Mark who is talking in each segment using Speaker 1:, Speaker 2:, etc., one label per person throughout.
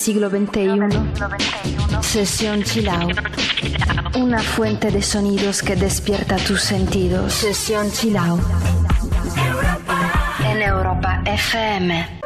Speaker 1: Siglo XXI. Sesión Chilao. Una fuente de sonidos que despierta tus sentidos. Sesión Chilao. En Europa FM.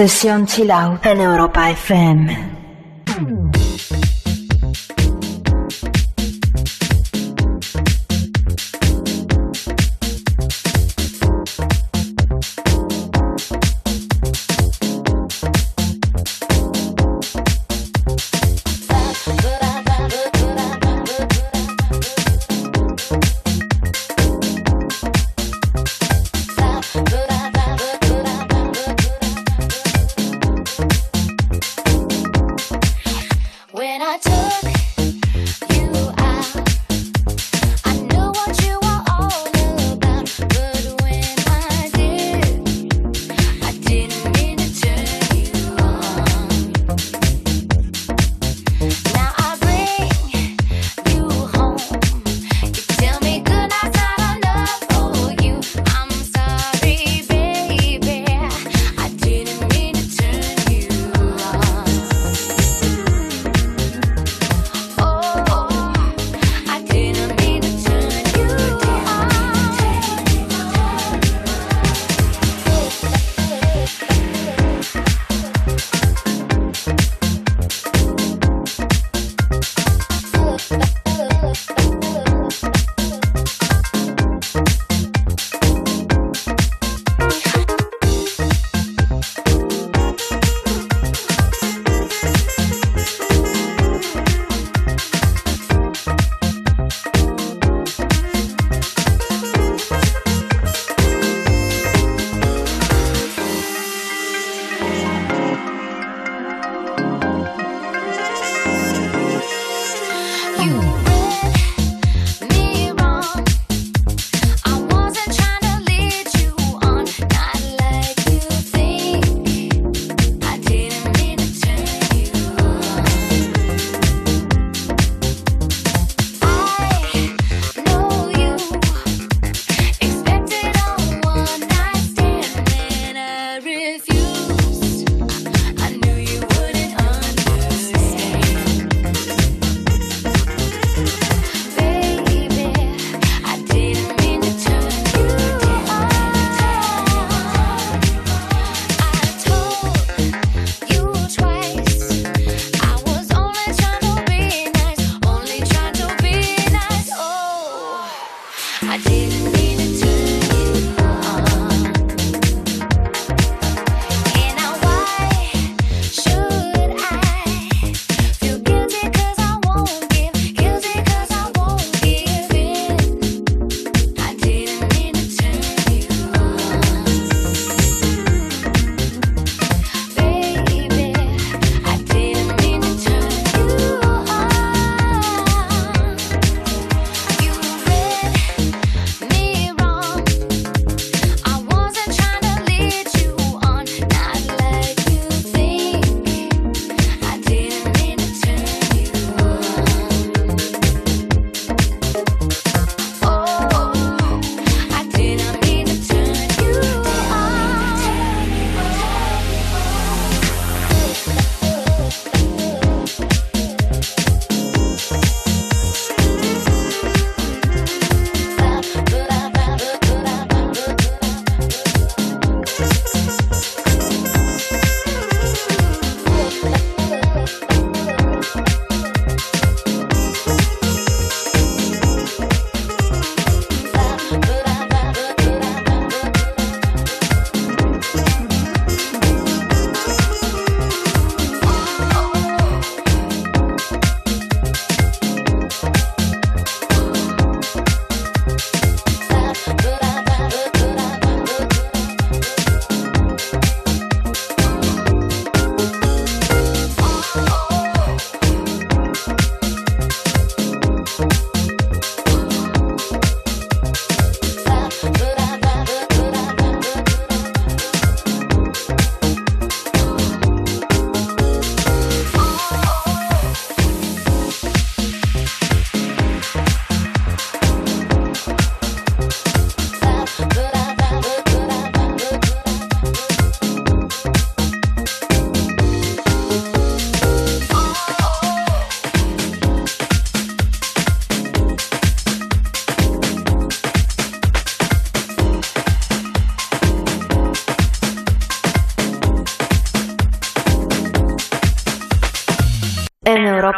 Speaker 1: Sesión Chill Out en Europa FM.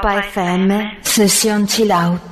Speaker 2: Europa FM, sesión chill out.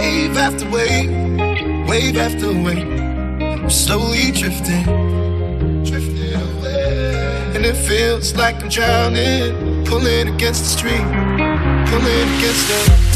Speaker 3: Wave after wave, wave after wave. I'm slowly drifting, drifting away. And it feels like I'm drowning, pulling against the stream, pulling against the.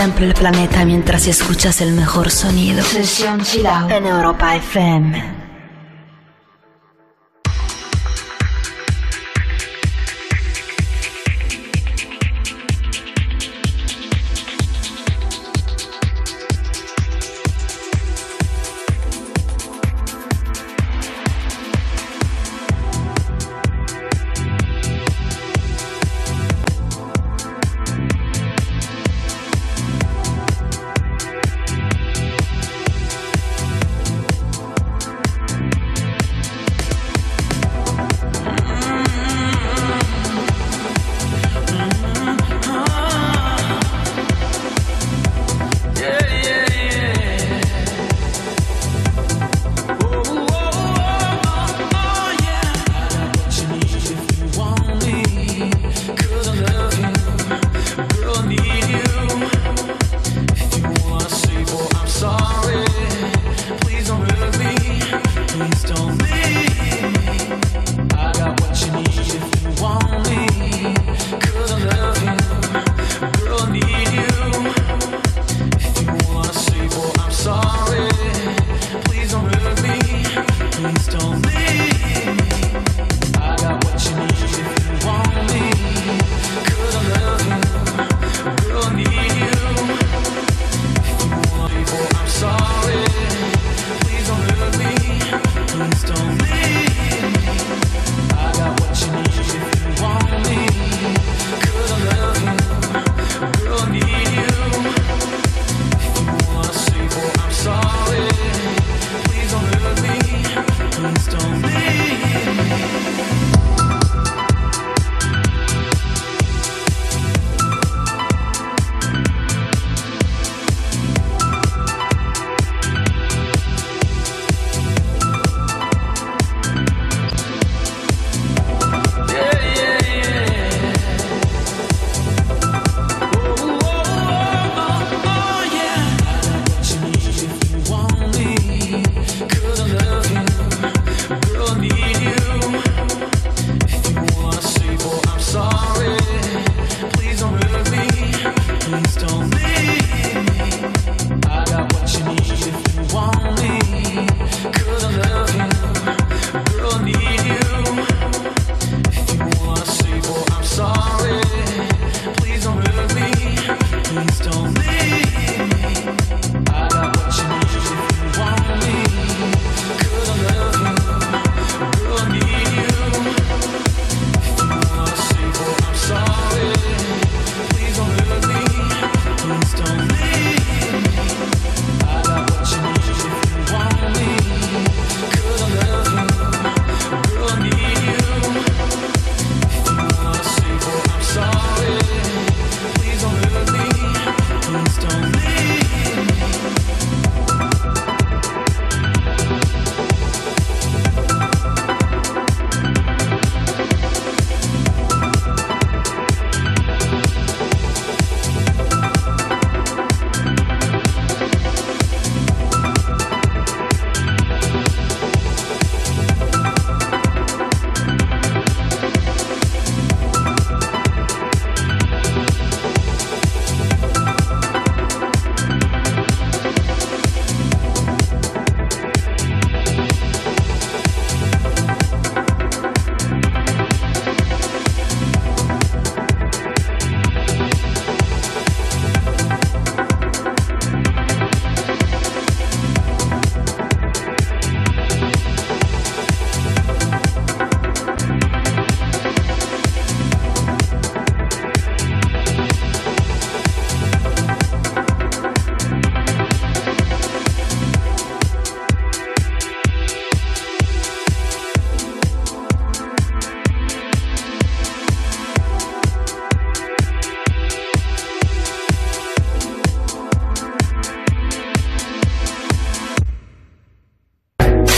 Speaker 1: Contempla el planeta mientras escuchas el mejor sonido. Sesión Chill Out en Europa FM.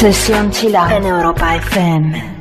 Speaker 1: Sesión Chill Out en Europa FM.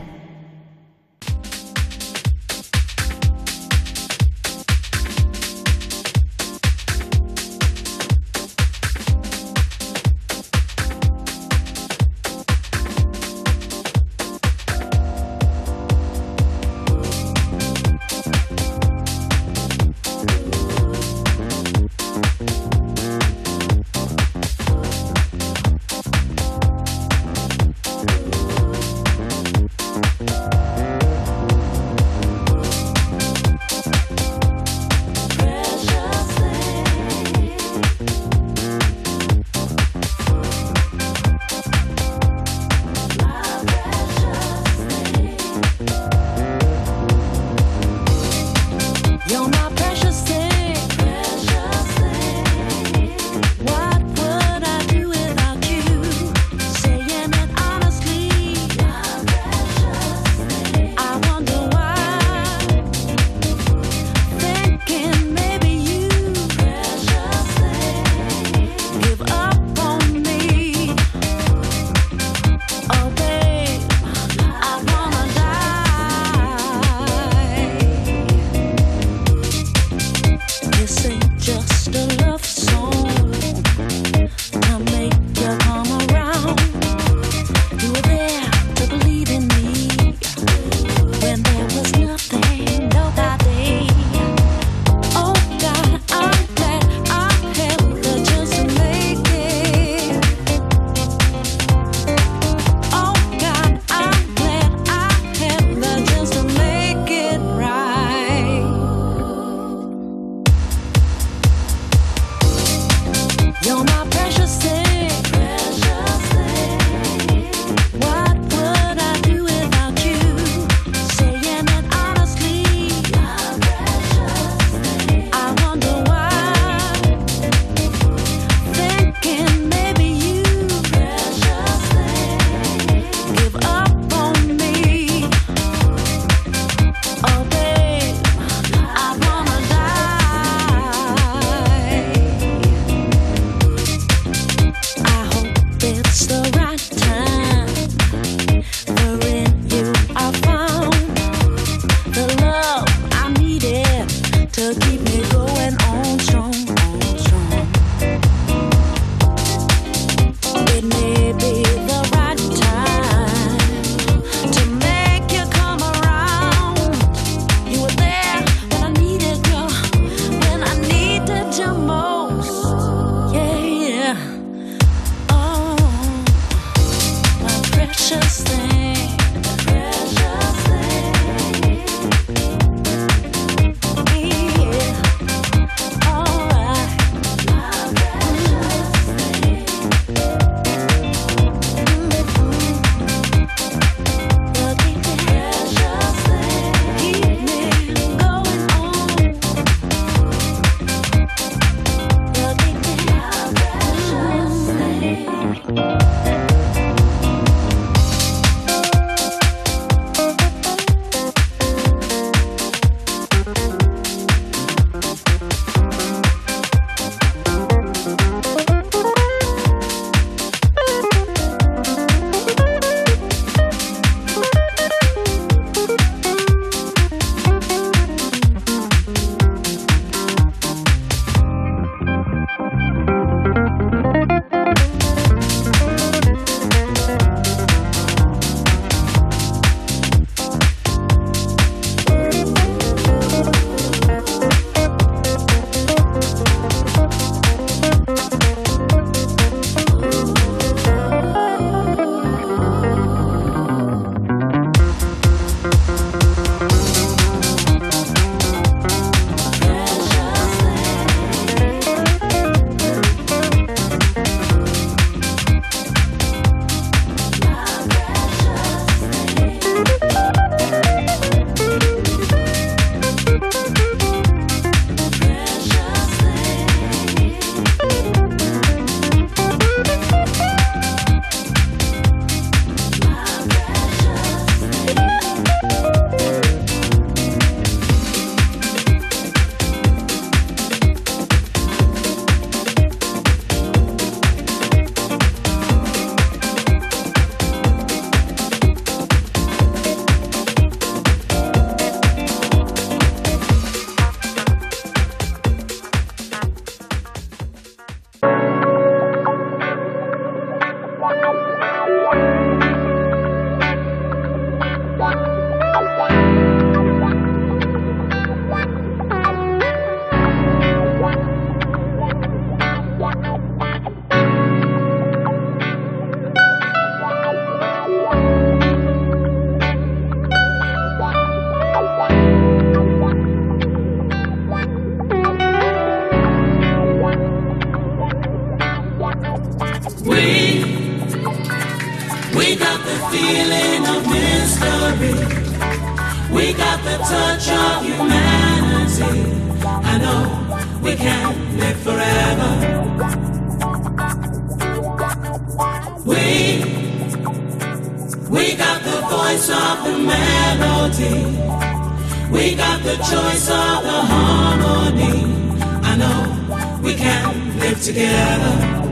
Speaker 4: Melody. We got the choice of the harmony. I know we can live together.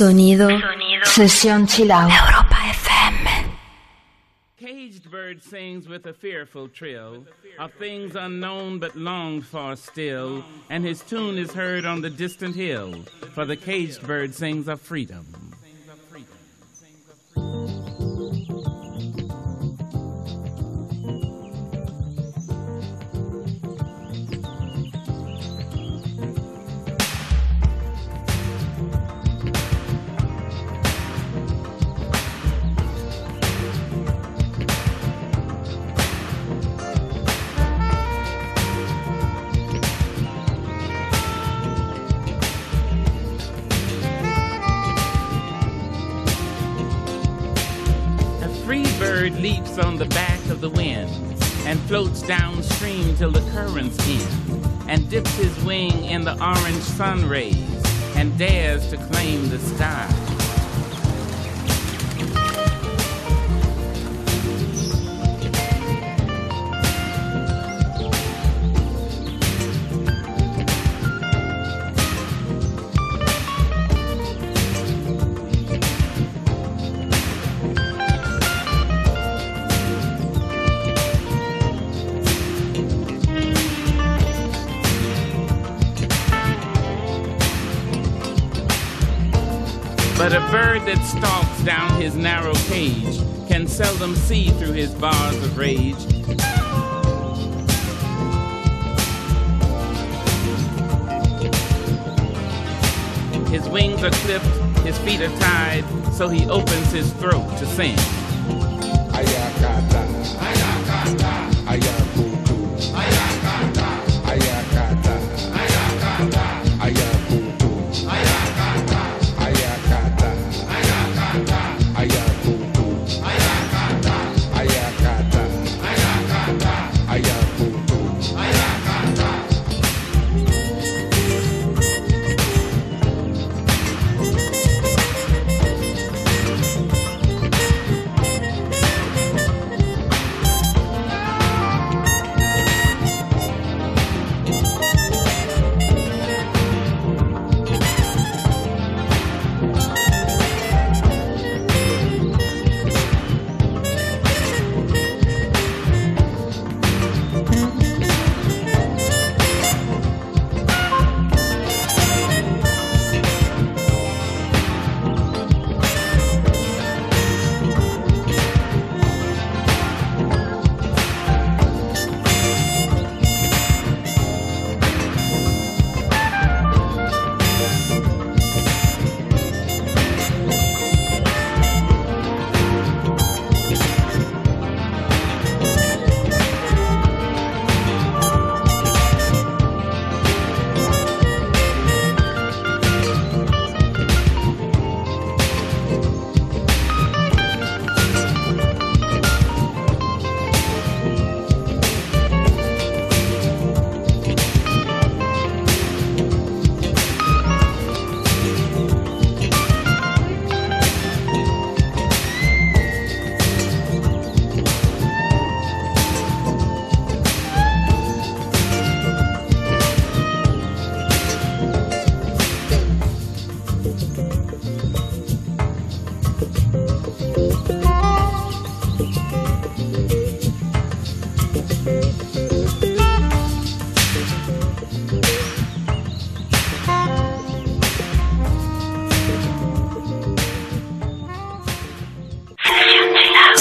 Speaker 1: Sonido. Sonido. Sesión Chill Out. Europa FM.
Speaker 5: Caged bird sings with a fearful trill of things unknown but longed for still, and his tune is heard on the distant hill, for the caged bird sings of freedom. Leaps on the back of the wind and floats downstream till the currents end and dips his wing in the orange sun rays and dares to claim the sky. That stalks down his narrow cage can seldom see through his bars of rage. His wings are clipped, his feet are tied, so he opens his throat to sing.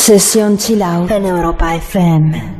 Speaker 6: Sesión Chill Out en Europa FM.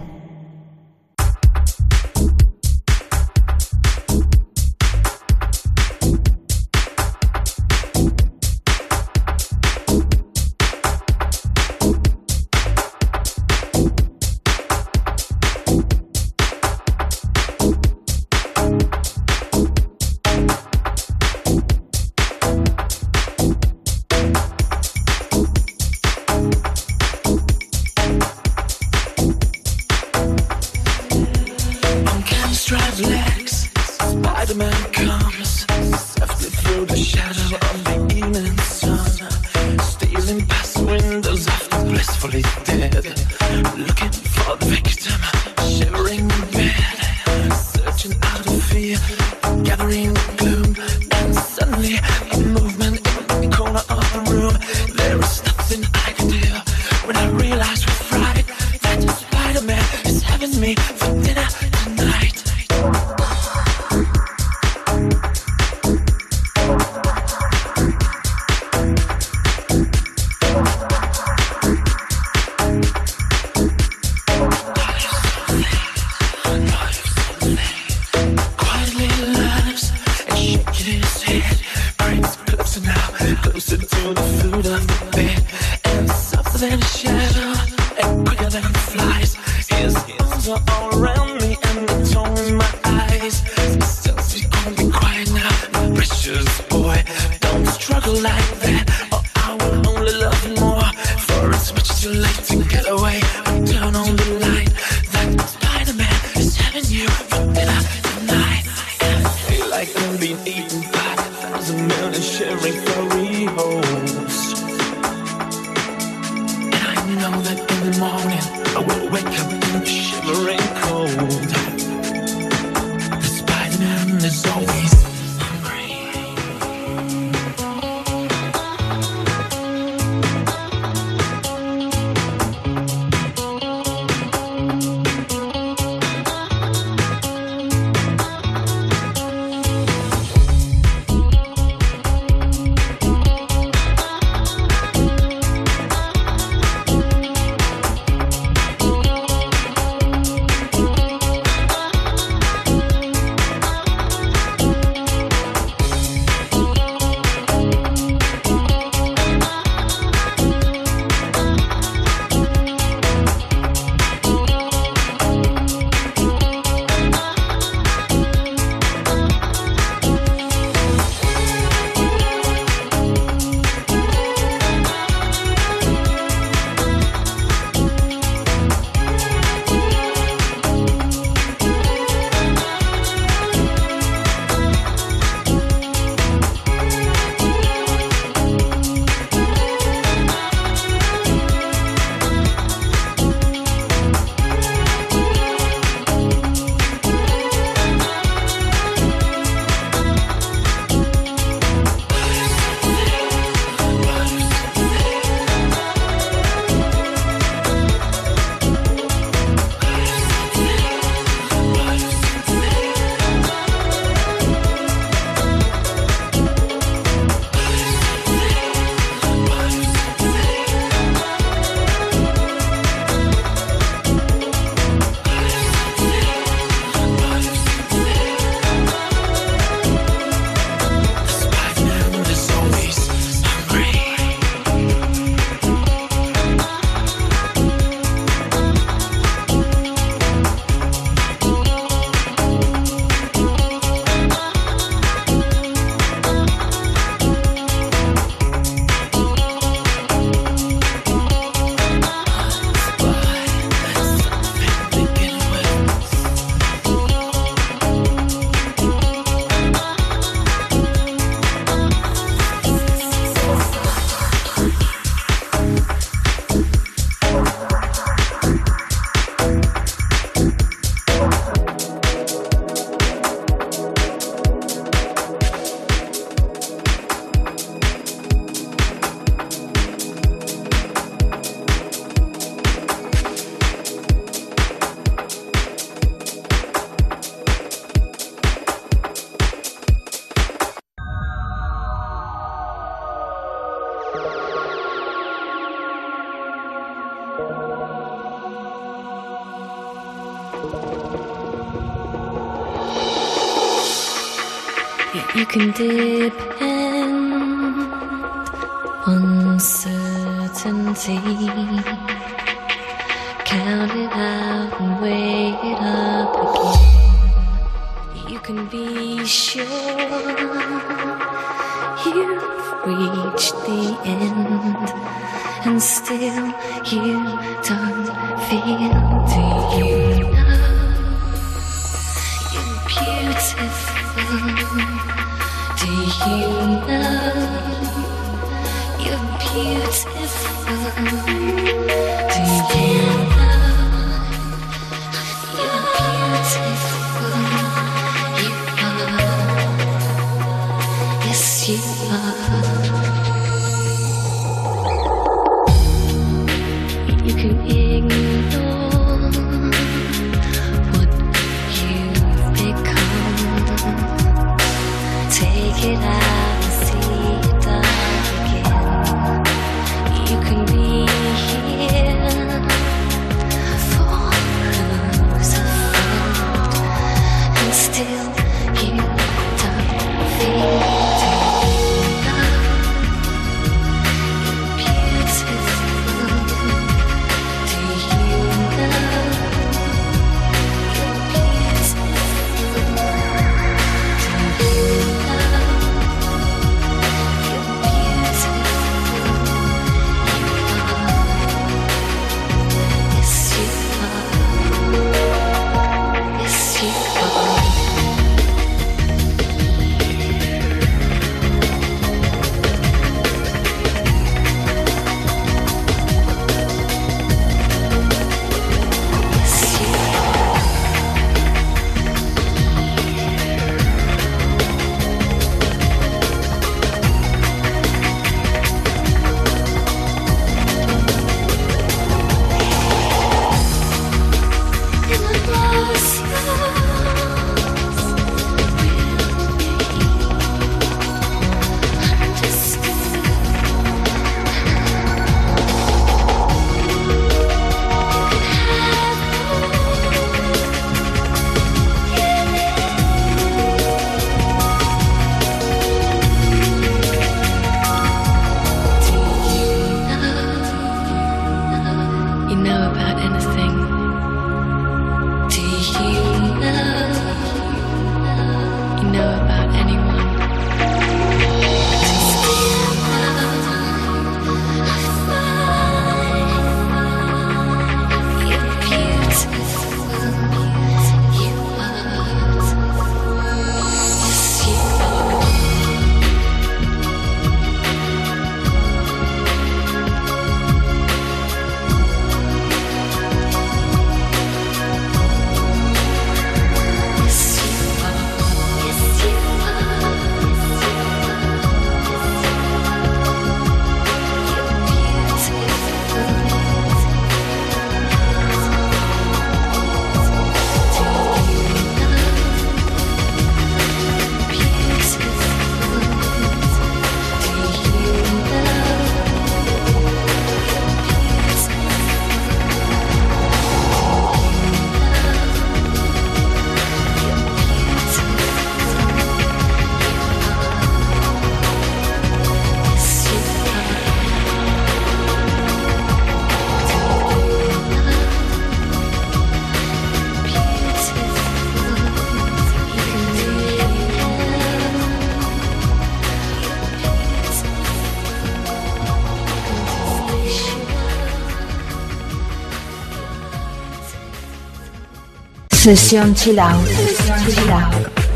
Speaker 7: Sesión Chilau.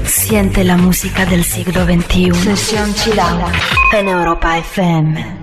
Speaker 7: Siente la música del siglo XXI. Sesión Chilau. En Europa FM.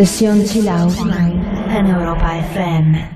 Speaker 7: Sesión Chill Out en Europa FM.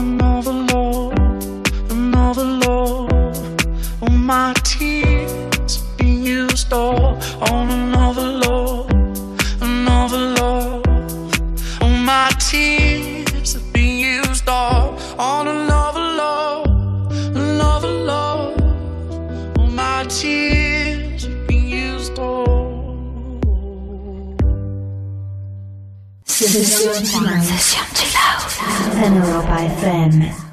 Speaker 8: Another
Speaker 9: En FM.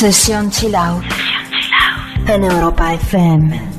Speaker 9: Sesión Chill Out en Europa FM.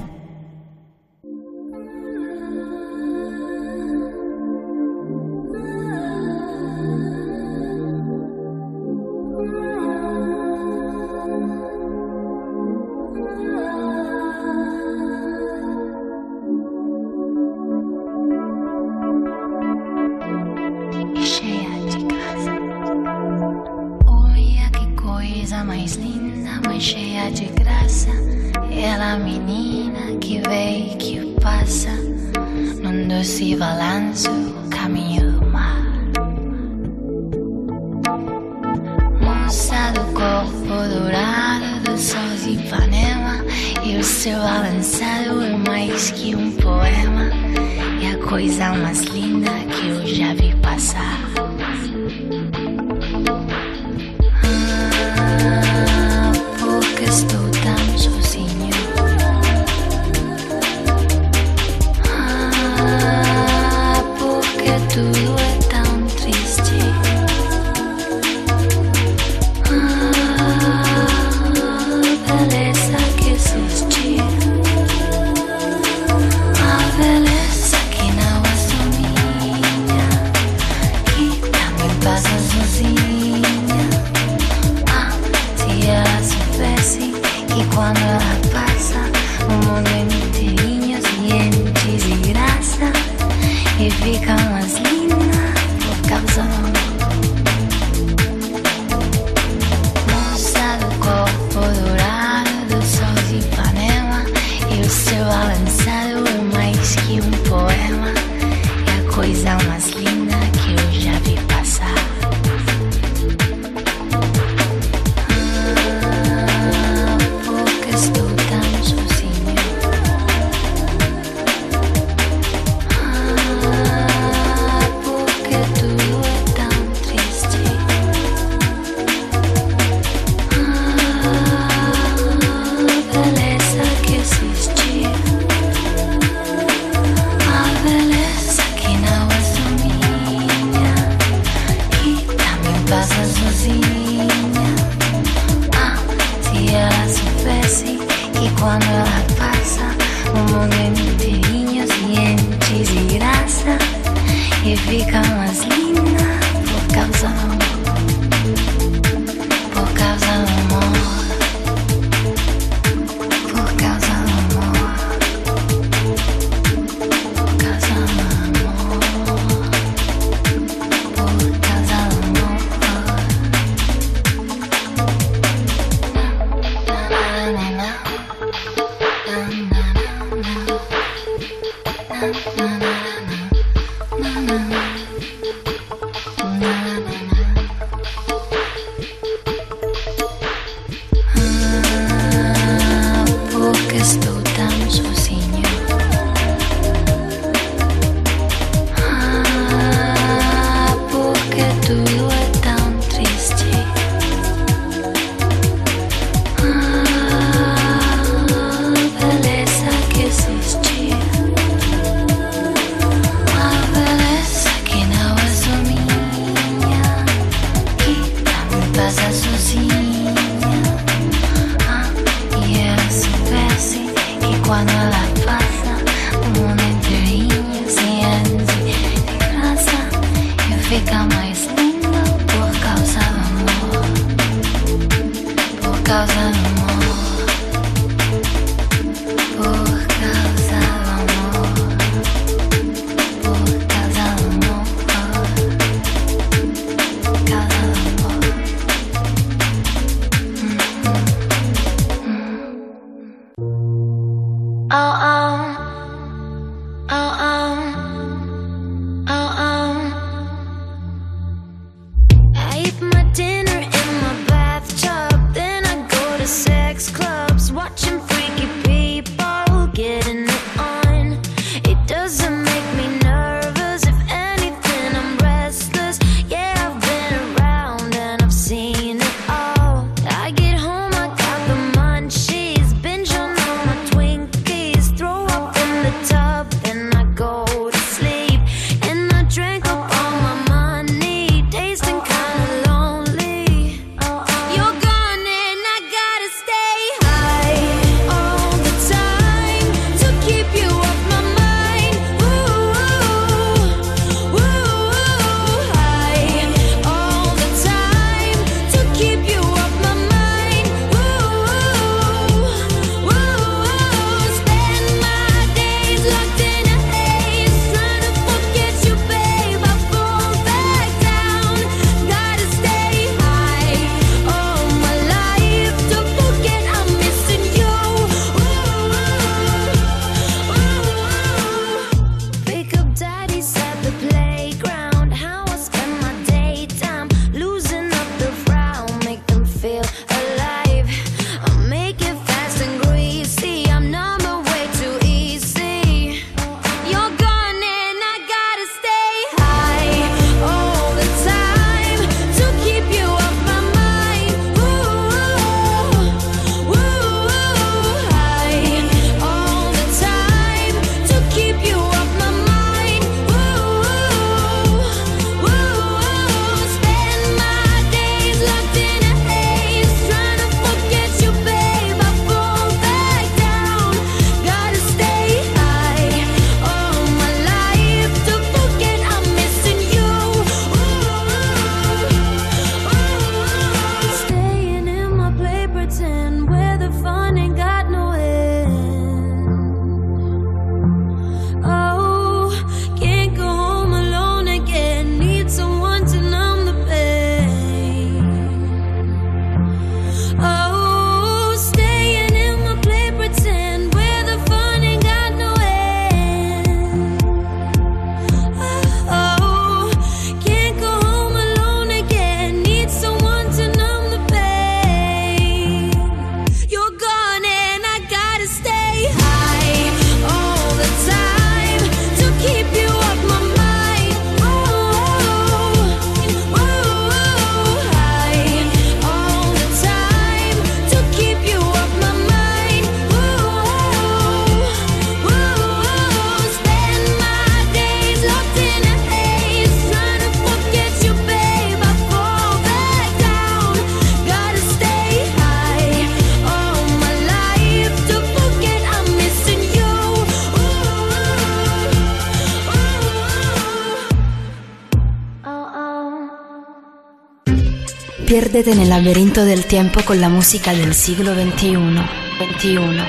Speaker 4: Piérdete en el laberinto del tiempo con la música del siglo XXI. 21, 21.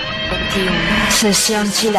Speaker 4: Sesión Chill.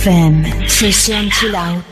Speaker 4: FM. Sesión Chill Out.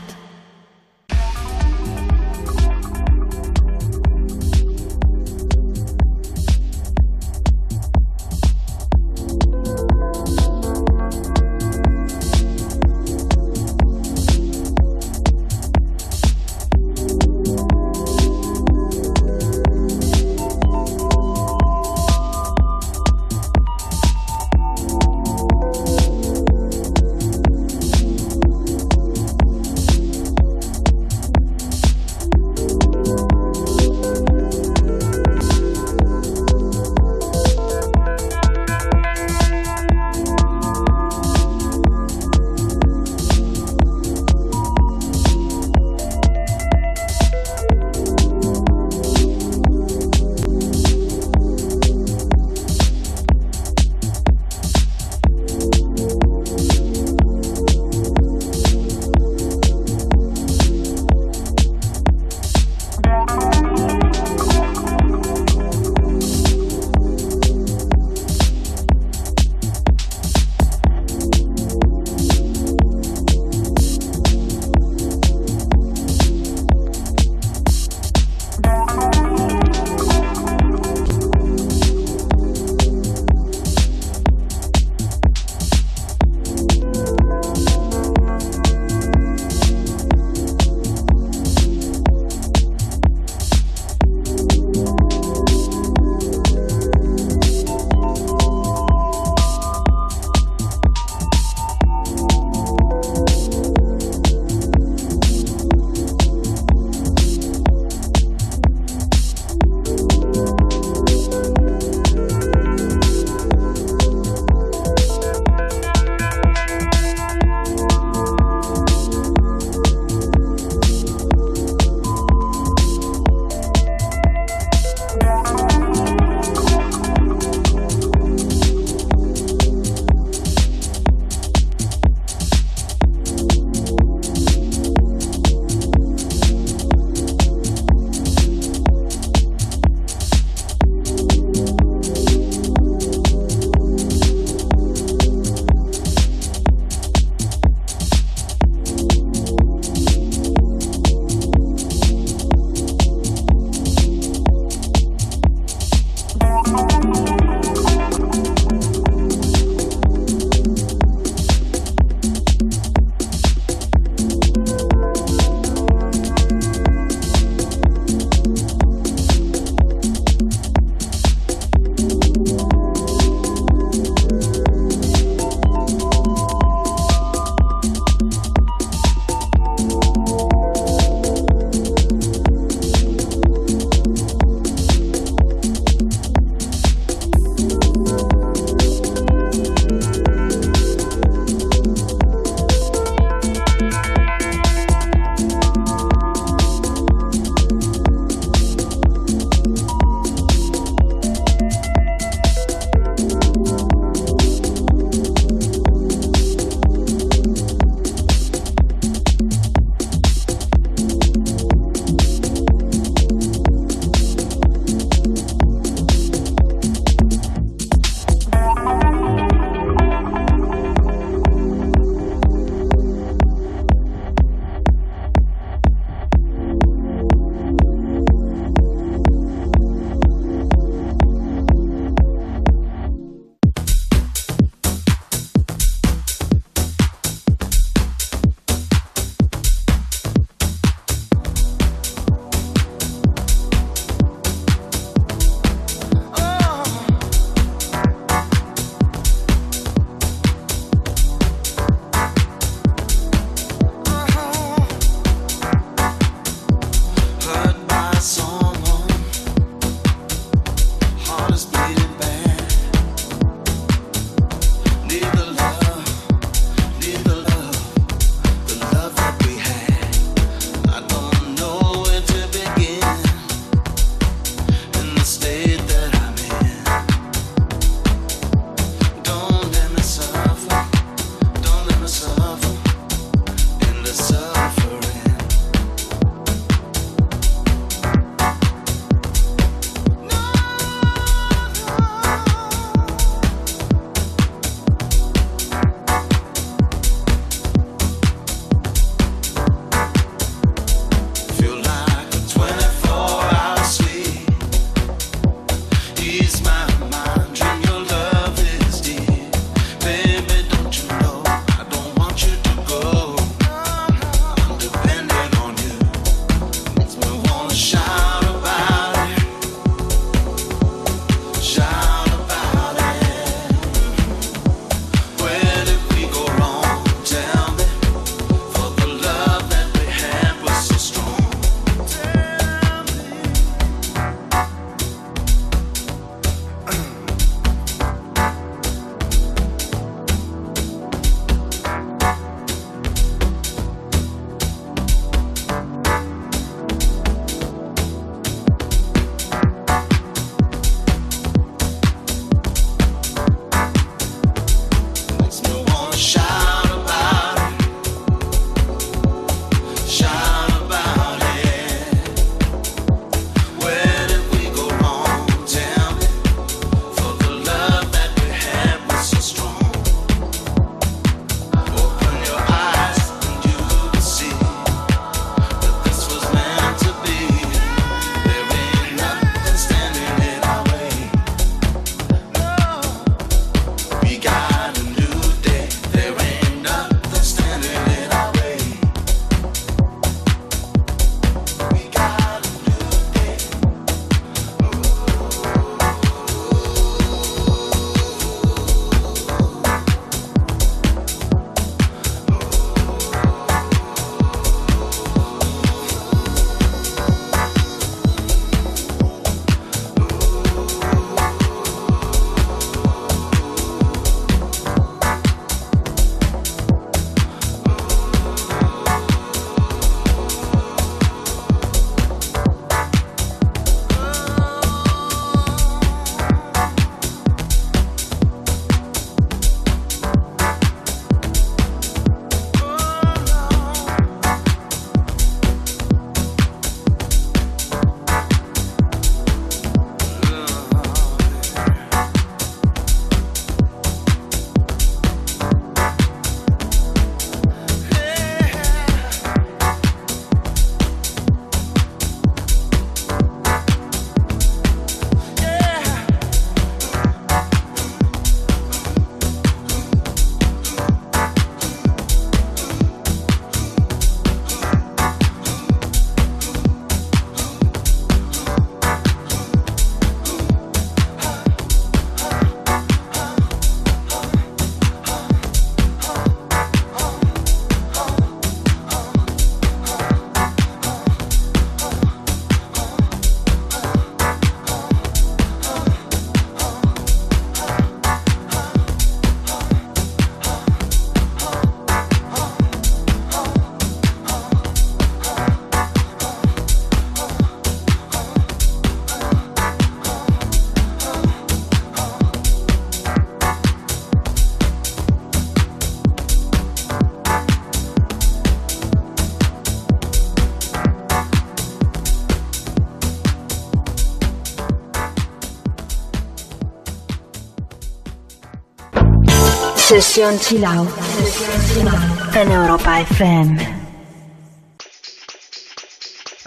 Speaker 9: En Europa FM.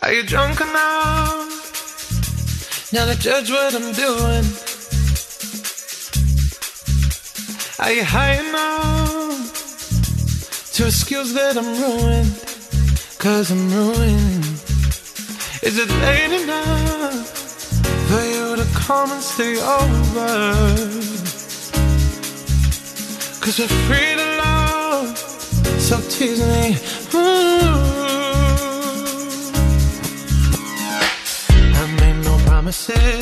Speaker 8: Are you drunk enough now to judge what I'm doing? Are you high enough to excuse that I'm ruined? Cause I'm ruined. Is it late enough for you to come and stay over? Cause we're free to love, so tease me. Ooh. I made no promises,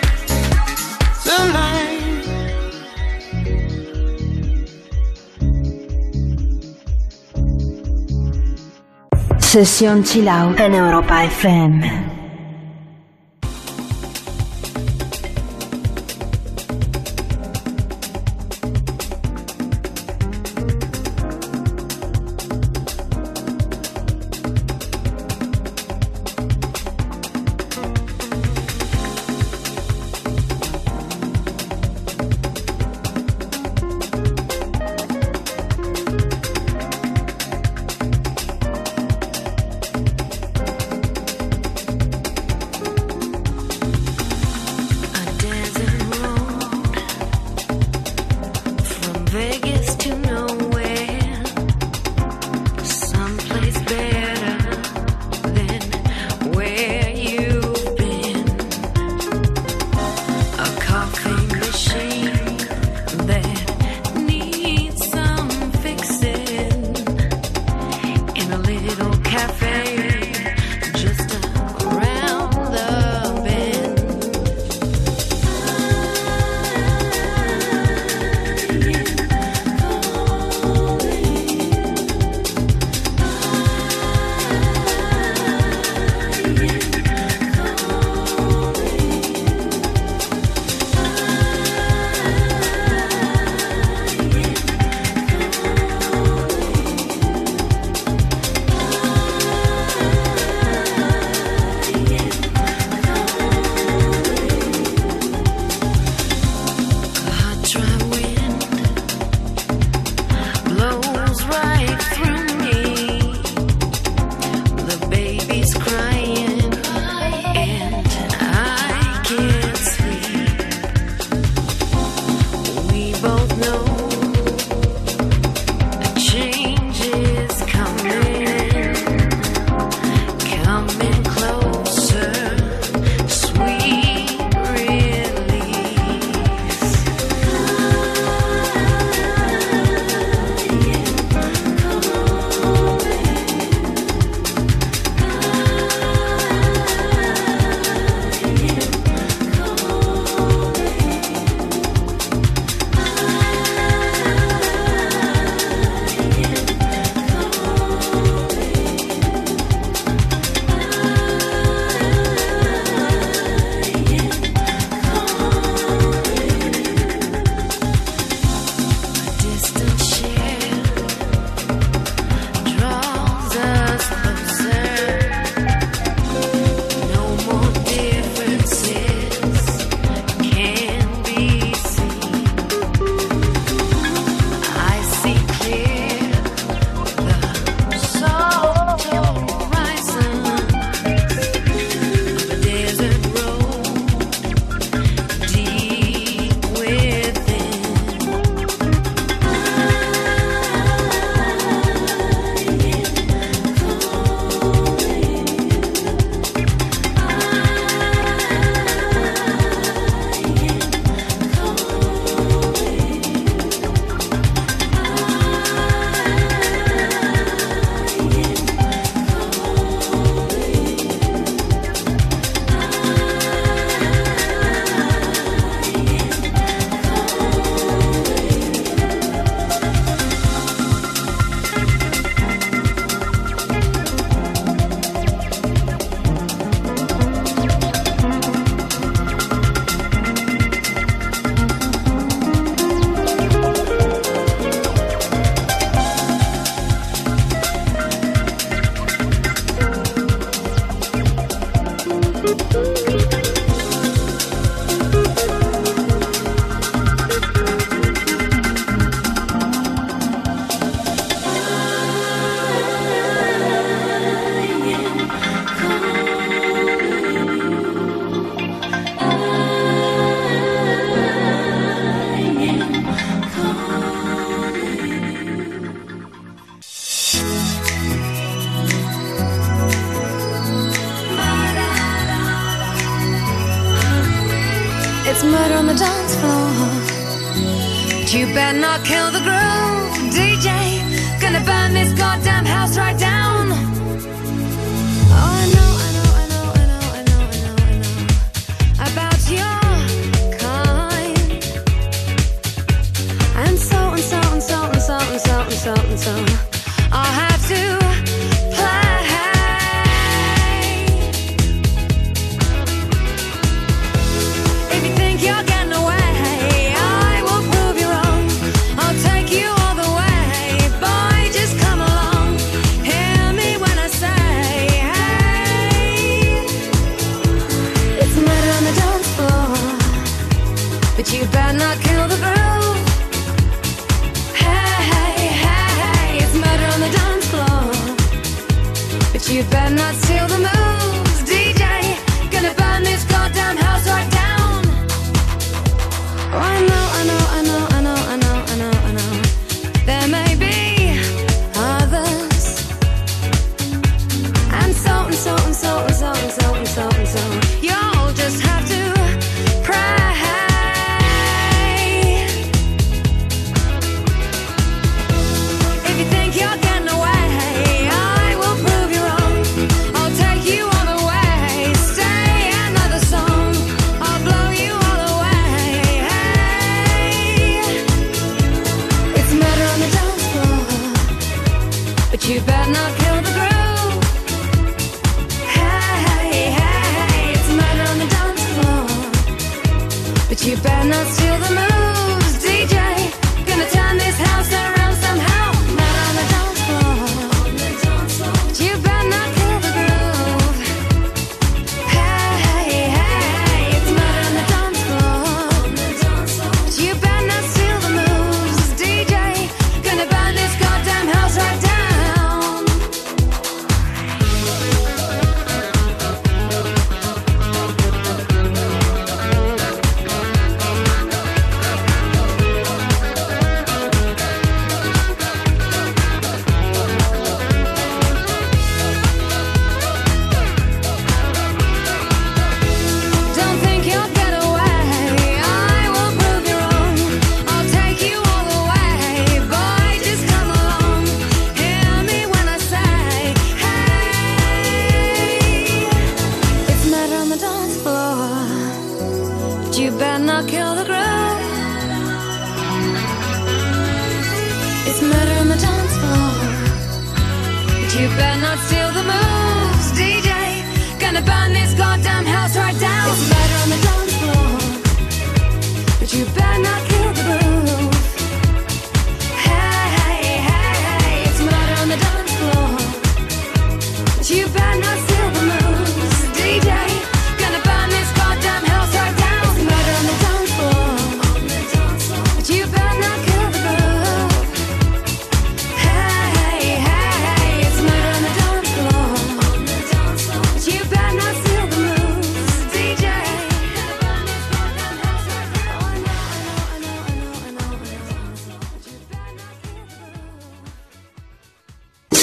Speaker 10: Tonight.
Speaker 9: Sesión Chill Out en Europa FM.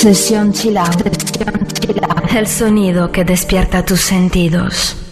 Speaker 11: Sesión chill out. El sonido que despierta tus sentidos.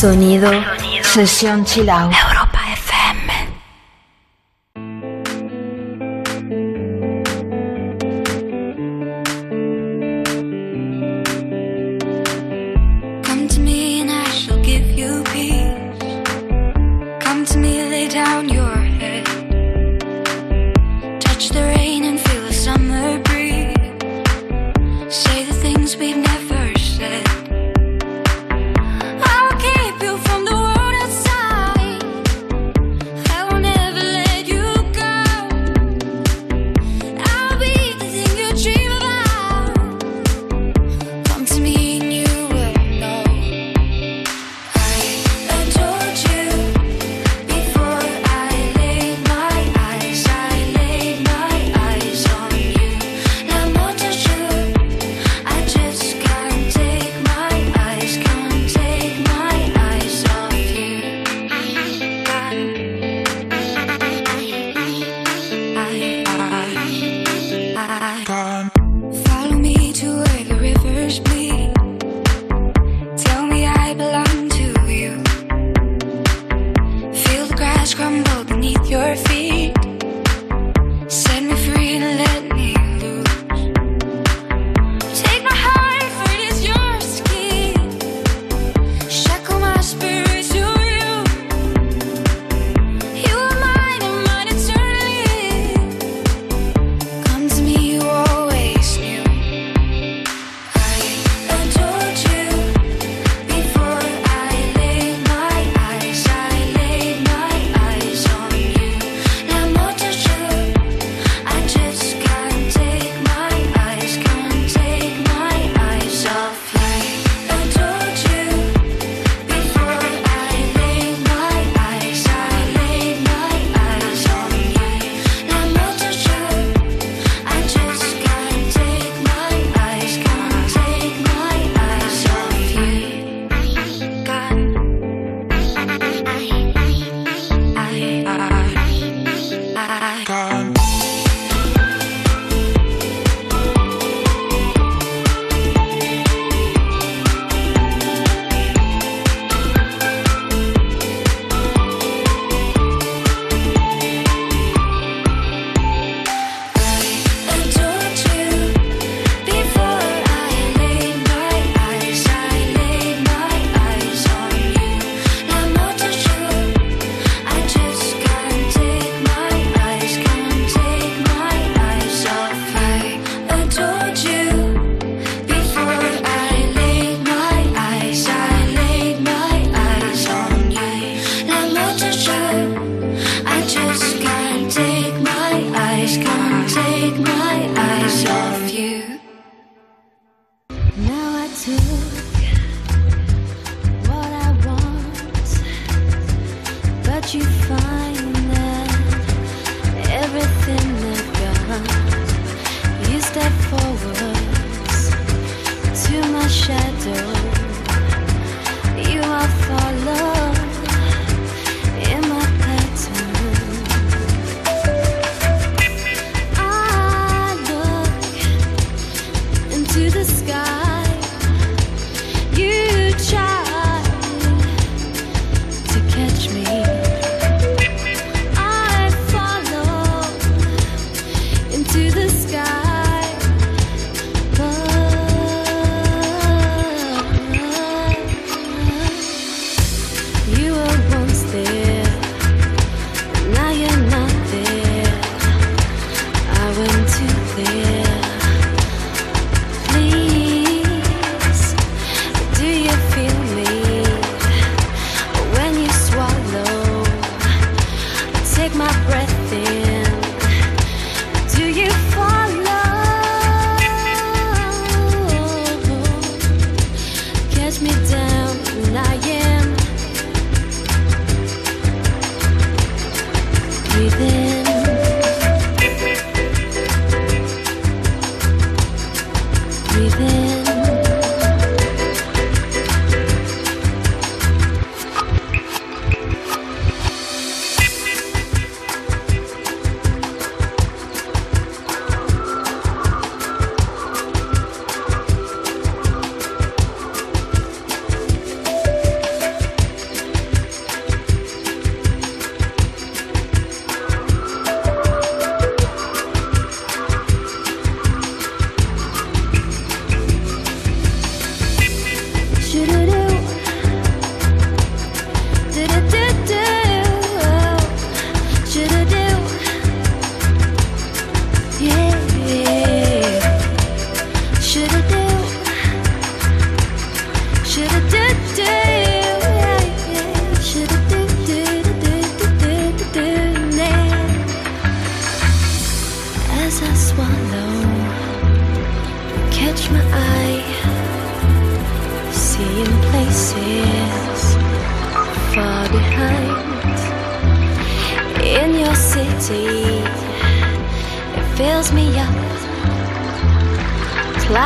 Speaker 1: Sonido, sesión chill out.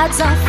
Speaker 1: Clouds are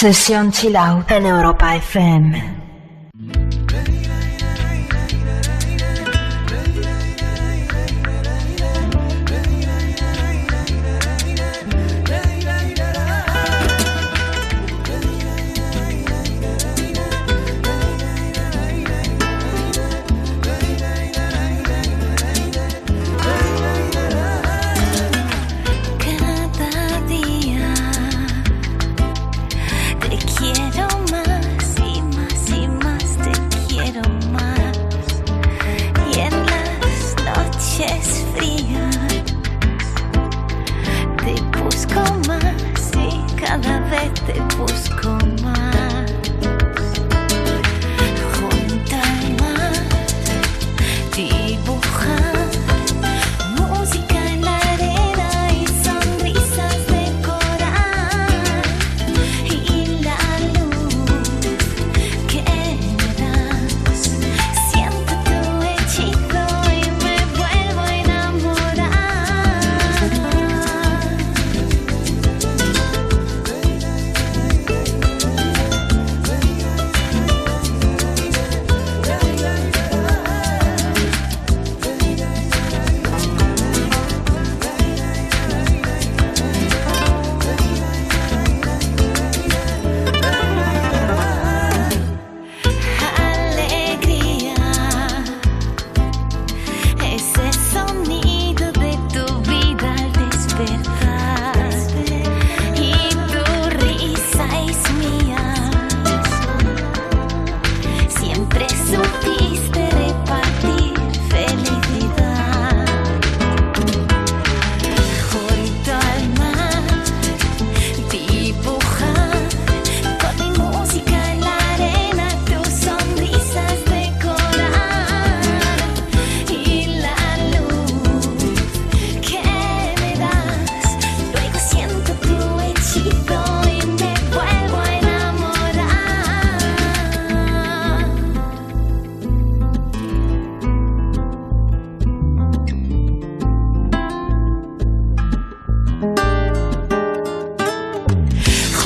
Speaker 7: Sesión Chill Out en Europa FM.